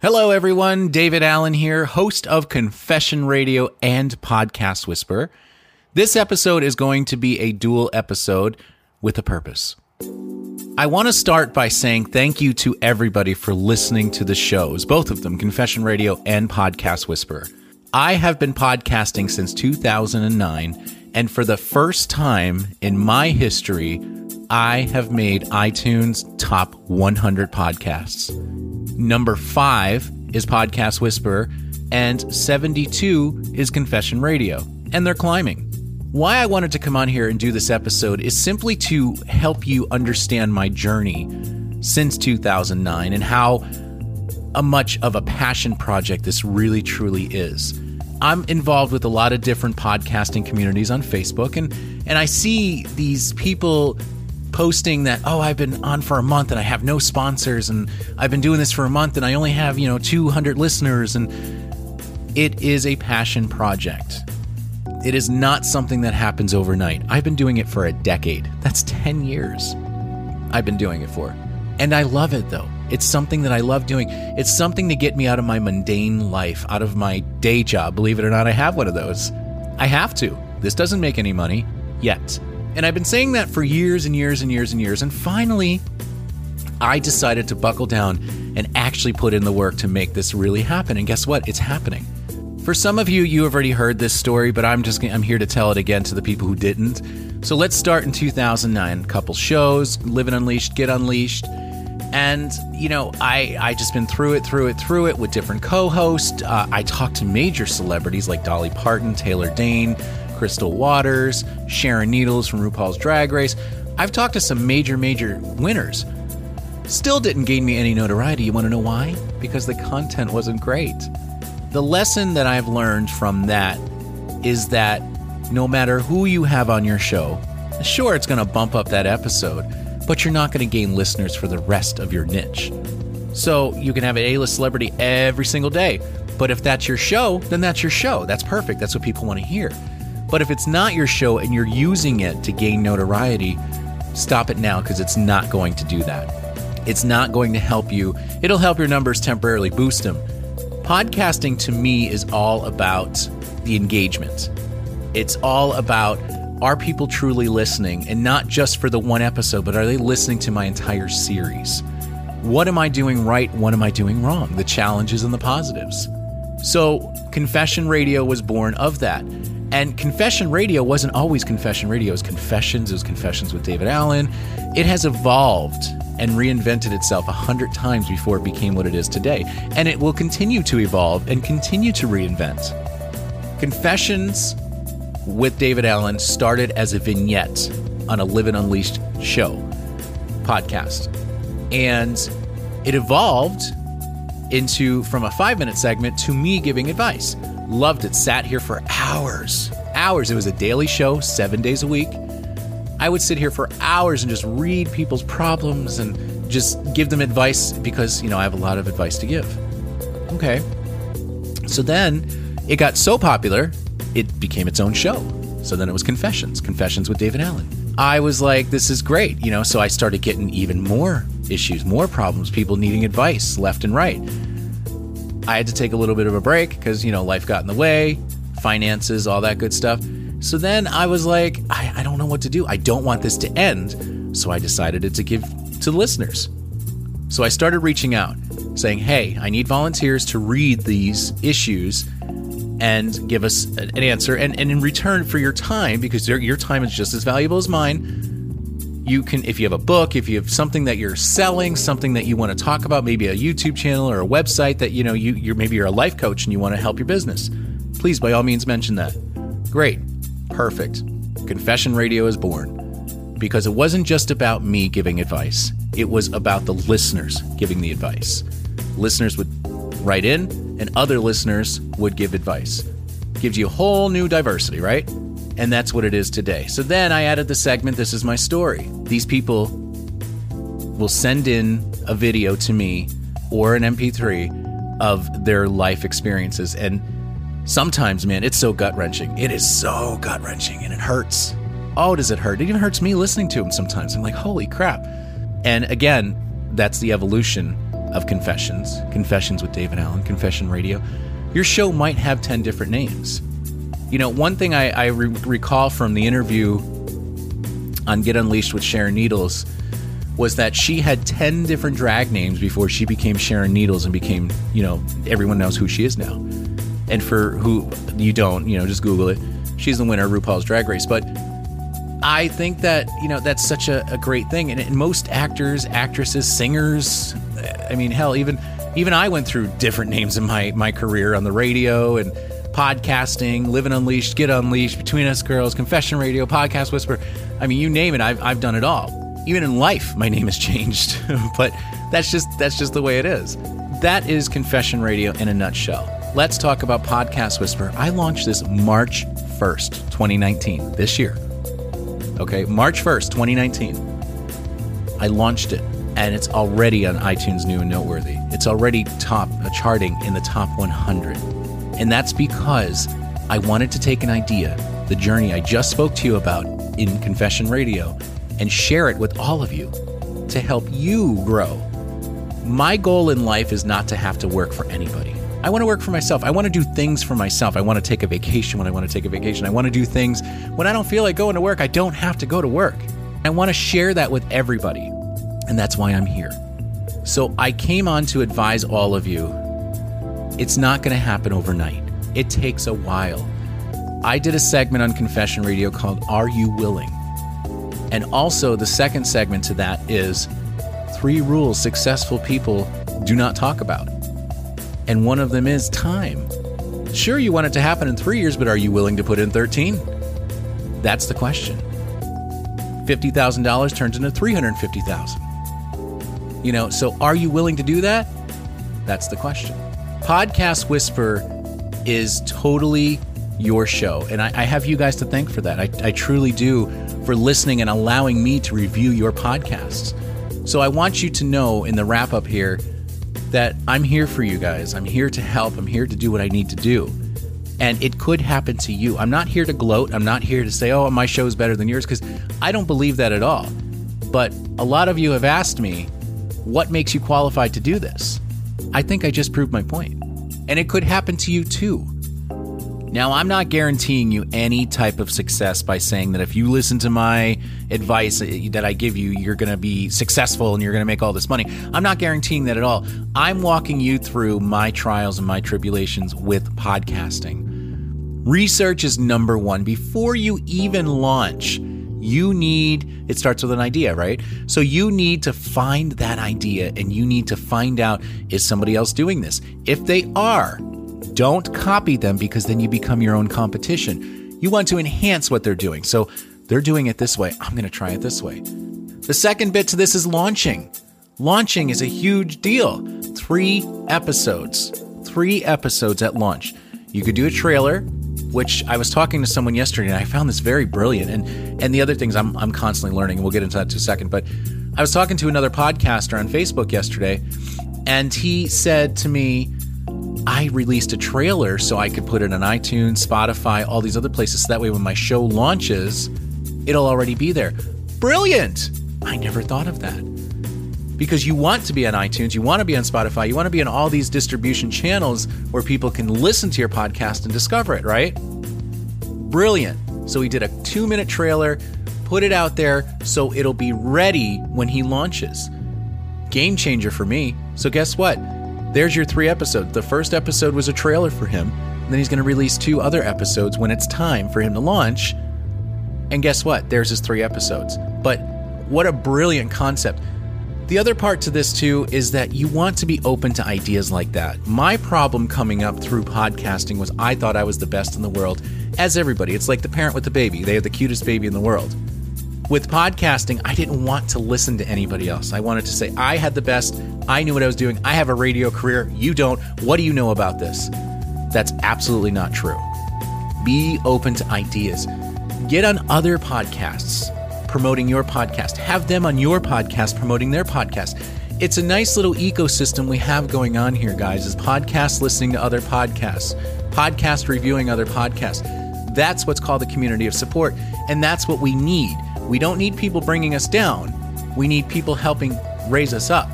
Hello, everyone. David Allen here, host of Confession Radio and Podcast Whisper. This episode is going to be a dual episode with a purpose. I want to start by saying thank you to everybody for listening to the shows, both of them, Confession Radio and Podcast Whisper. I have been podcasting since 2009, and for the first time in my history, I have made iTunes top 100 podcasts. Number five is Podcast Whisper, and 72 is Confession Radio, and they're climbing. Why I wanted to come on here and do this episode is simply to help you understand my journey since 2009 and how a much of a passion project this really truly is. I'm involved with a lot of different podcasting communities on Facebook and and I see these people posting that oh I've been on for a month and I have no sponsors and I've been doing this for a month and I only have, you know, 200 listeners and it is a passion project. It is not something that happens overnight. I've been doing it for a decade. That's 10 years. I've been doing it for. And I love it though. It's something that I love doing. It's something to get me out of my mundane life, out of my day job. Believe it or not, I have one of those. I have to. This doesn't make any money yet. And I've been saying that for years and years and years and years. And finally, I decided to buckle down and actually put in the work to make this really happen. And guess what? It's happening. For some of you, you have already heard this story, but I'm just I'm here to tell it again to the people who didn't. So let's start in 2009. Couple shows, Live Living Unleashed, Get Unleashed. And you know, I I just been through it, through it, through it with different co-hosts. Uh, I talked to major celebrities like Dolly Parton, Taylor Dayne, Crystal Waters, Sharon Needles from RuPaul's Drag Race. I've talked to some major, major winners. Still didn't gain me any notoriety. You want to know why? Because the content wasn't great. The lesson that I've learned from that is that no matter who you have on your show, sure, it's going to bump up that episode, but you're not going to gain listeners for the rest of your niche. So you can have an A list celebrity every single day, but if that's your show, then that's your show. That's perfect. That's what people want to hear. But if it's not your show and you're using it to gain notoriety, stop it now because it's not going to do that. It's not going to help you. It'll help your numbers temporarily boost them. Podcasting to me is all about the engagement. It's all about are people truly listening and not just for the one episode, but are they listening to my entire series? What am I doing right? What am I doing wrong? The challenges and the positives. So, Confession Radio was born of that. And Confession Radio wasn't always Confession Radio. It was Confessions. It was Confessions with David Allen. It has evolved and reinvented itself a hundred times before it became what it is today. And it will continue to evolve and continue to reinvent. Confessions with David Allen started as a vignette on a Live and Unleashed show podcast. And it evolved into from a five minute segment to me giving advice. Loved it. Sat here for hours. Hours. It was a daily show, seven days a week. I would sit here for hours and just read people's problems and just give them advice because, you know, I have a lot of advice to give. Okay. So then it got so popular, it became its own show. So then it was Confessions, Confessions with David Allen. I was like, this is great, you know, so I started getting even more issues, more problems, people needing advice left and right. I had to take a little bit of a break because, you know, life got in the way, finances, all that good stuff. So then I was like, I, I don't know what to do. I don't want this to end. So I decided to give to the listeners. So I started reaching out saying, hey, I need volunteers to read these issues and give us an answer. And, and in return for your time, because your time is just as valuable as mine, you can if you have a book if you have something that you're selling something that you want to talk about maybe a youtube channel or a website that you know you, you're maybe you're a life coach and you want to help your business please by all means mention that. Great. Perfect. Confession radio is born. Because it wasn't just about me giving advice. It was about the listeners giving the advice. Listeners would write in and other listeners would give advice. Gives you a whole new diversity right and that's what it is today. So then I added the segment This is my story. These people will send in a video to me or an MP3 of their life experiences. And sometimes, man, it's so gut wrenching. It is so gut wrenching and it hurts. Oh, does it hurt? It even hurts me listening to them sometimes. I'm like, holy crap. And again, that's the evolution of Confessions, Confessions with David Allen, Confession Radio, your show might have 10 different names. You know, one thing I, I re- recall from the interview on Get Unleashed with Sharon Needles was that she had 10 different drag names before she became Sharon Needles and became, you know, everyone knows who she is now. And for who you don't, you know, just Google it. She's the winner of RuPaul's Drag Race. But I think that, you know, that's such a, a great thing. And, and most actors, actresses, singers, I mean, hell, even even I went through different names in my my career on the radio and podcasting, Living Unleashed, Get Unleashed, Between Us Girls, Confession Radio, Podcast Whisper. I mean, you name it, I've, I've done it all. Even in life, my name has changed, but that's just that's just the way it is. That is Confession Radio in a nutshell. Let's talk about Podcast Whisper. I launched this March 1st, 2019, this year. Okay, March 1st, 2019. I launched it and it's already on iTunes New and Noteworthy. It's already top uh, charting in the top 100. And that's because I wanted to take an idea, the journey I just spoke to you about in Confession Radio, and share it with all of you to help you grow. My goal in life is not to have to work for anybody. I want to work for myself. I want to do things for myself. I want to take a vacation when I want to take a vacation. I want to do things when I don't feel like going to work. I don't have to go to work. I want to share that with everybody. And that's why I'm here. So I came on to advise all of you it's not going to happen overnight, it takes a while. I did a segment on Confession Radio called Are You Willing? And also, the second segment to that is three rules successful people do not talk about. And one of them is time. Sure, you want it to happen in three years, but are you willing to put in 13? That's the question. $50,000 turns into 350000 You know, so are you willing to do that? That's the question. Podcast Whisper is totally your show. And I, I, have you guys to thank for that. I, I truly do for listening and allowing me to review your podcasts. So I want you to know in the wrap up here that I'm here for you guys. I'm here to help. I'm here to do what I need to do. And it could happen to you. I'm not here to gloat. I'm not here to say, oh, my show is better than yours, because I don't believe that at all. But a lot of you have asked me, what makes you qualified to do this? I think I just proved my point. And it could happen to you too. Now, I'm not guaranteeing you any type of success by saying that if you listen to my advice that I give you, you're going to be successful and you're going to make all this money. I'm not guaranteeing that at all. I'm walking you through my trials and my tribulations with podcasting. Research is number one. Before you even launch, you need, it starts with an idea, right? So you need to find that idea and you need to find out is somebody else doing this? If they are, don't copy them because then you become your own competition. You want to enhance what they're doing. So they're doing it this way. I'm going to try it this way. The second bit to this is launching. Launching is a huge deal. Three episodes. Three episodes at launch. You could do a trailer, which I was talking to someone yesterday and I found this very brilliant. And and the other things I'm I'm constantly learning, and we'll get into that in a second. But I was talking to another podcaster on Facebook yesterday, and he said to me, I released a trailer so I could put it on iTunes, Spotify, all these other places. So that way, when my show launches, it'll already be there. Brilliant! I never thought of that. Because you want to be on iTunes, you want to be on Spotify, you want to be on all these distribution channels where people can listen to your podcast and discover it, right? Brilliant. So he did a two minute trailer, put it out there so it'll be ready when he launches. Game changer for me. So, guess what? There's your three episodes. The first episode was a trailer for him. then he's going to release two other episodes when it's time for him to launch. And guess what? There's his three episodes. But what a brilliant concept. The other part to this, too, is that you want to be open to ideas like that. My problem coming up through podcasting was I thought I was the best in the world, as everybody. It's like the parent with the baby, they have the cutest baby in the world. With podcasting, I didn't want to listen to anybody else. I wanted to say, I had the best. I knew what I was doing. I have a radio career. You don't. What do you know about this? That's absolutely not true. Be open to ideas. Get on other podcasts promoting your podcast. Have them on your podcast promoting their podcast. It's a nice little ecosystem we have going on here, guys, is podcast listening to other podcasts, podcast reviewing other podcasts. That's what's called the community of support, and that's what we need. We don't need people bringing us down. We need people helping raise us up.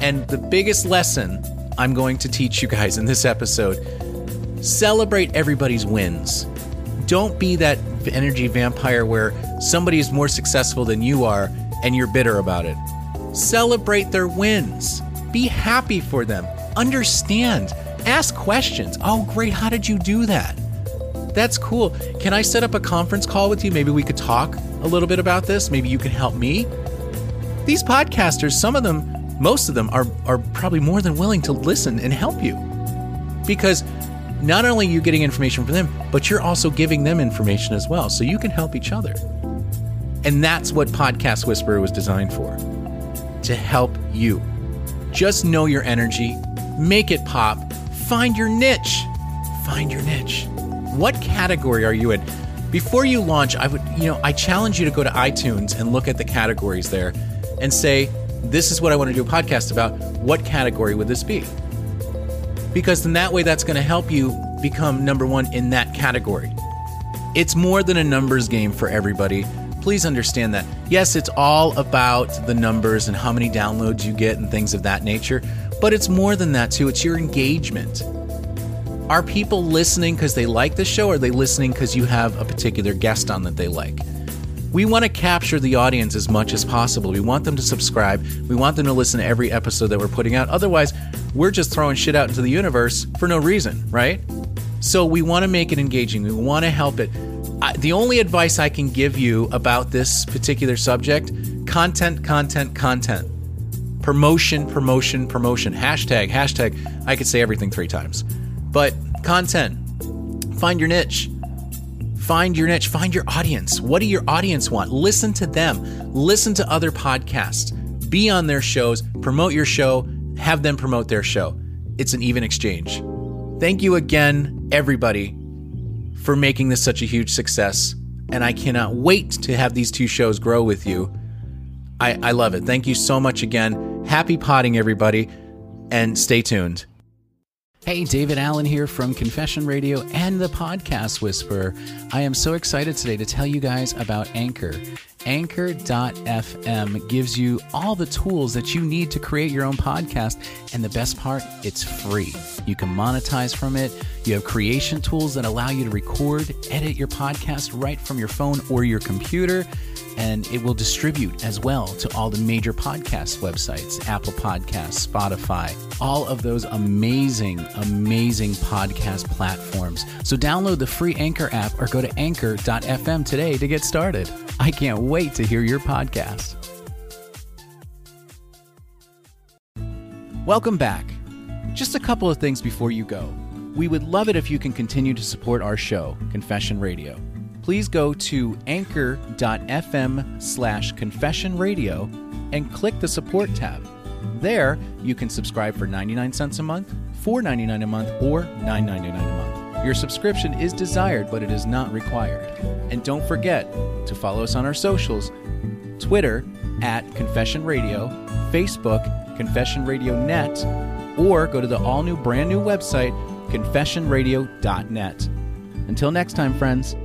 And the biggest lesson I'm going to teach you guys in this episode celebrate everybody's wins. Don't be that energy vampire where somebody is more successful than you are and you're bitter about it. Celebrate their wins. Be happy for them. Understand. Ask questions. Oh, great. How did you do that? That's cool. Can I set up a conference call with you? Maybe we could talk a little bit about this. Maybe you can help me. These podcasters, some of them, most of them are, are probably more than willing to listen and help you. Because not only are you getting information from them, but you're also giving them information as well. So you can help each other. And that's what Podcast Whisperer was designed for to help you. Just know your energy, make it pop, find your niche. Find your niche. What category are you in? Before you launch, I would, you know, I challenge you to go to iTunes and look at the categories there and say, this is what I want to do a podcast about. What category would this be? Because then that way, that's going to help you become number one in that category. It's more than a numbers game for everybody. Please understand that. Yes, it's all about the numbers and how many downloads you get and things of that nature, but it's more than that too. It's your engagement. Are people listening because they like the show or are they listening because you have a particular guest on that they like? We want to capture the audience as much as possible. We want them to subscribe. We want them to listen to every episode that we're putting out. Otherwise, we're just throwing shit out into the universe for no reason, right? So we want to make it engaging. We want to help it. I, the only advice I can give you about this particular subject content, content, content. Promotion, promotion, promotion. Hashtag, hashtag. I could say everything three times. But content. Find your niche Find your niche, find your audience. What do your audience want? Listen to them. Listen to other podcasts. Be on their shows, promote your show, have them promote their show. It's an even exchange. Thank you again, everybody, for making this such a huge success. And I cannot wait to have these two shows grow with you. I, I love it. Thank you so much again. Happy potting, everybody, and stay tuned. Hey, David Allen here from Confession Radio and the Podcast Whisperer. I am so excited today to tell you guys about Anchor. Anchor.fm gives you all the tools that you need to create your own podcast. And the best part, it's free. You can monetize from it. You have creation tools that allow you to record, edit your podcast right from your phone or your computer and it will distribute as well to all the major podcast websites Apple Podcasts, Spotify, all of those amazing, amazing podcast platforms. So download the free Anchor app or go to anchor.fm today to get started. I can't wait to hear your podcast. Welcome back. Just a couple of things before you go. We would love it if you can continue to support our show, Confession Radio please go to anchor.fm slash confession radio and click the support tab. There, you can subscribe for 99 cents a month, $4.99 a month, or $9.99 a month. Your subscription is desired, but it is not required. And don't forget to follow us on our socials Twitter at Confession Radio, Facebook, Confession Radio Net, or go to the all new, brand new website, confessionradio.net. Until next time, friends.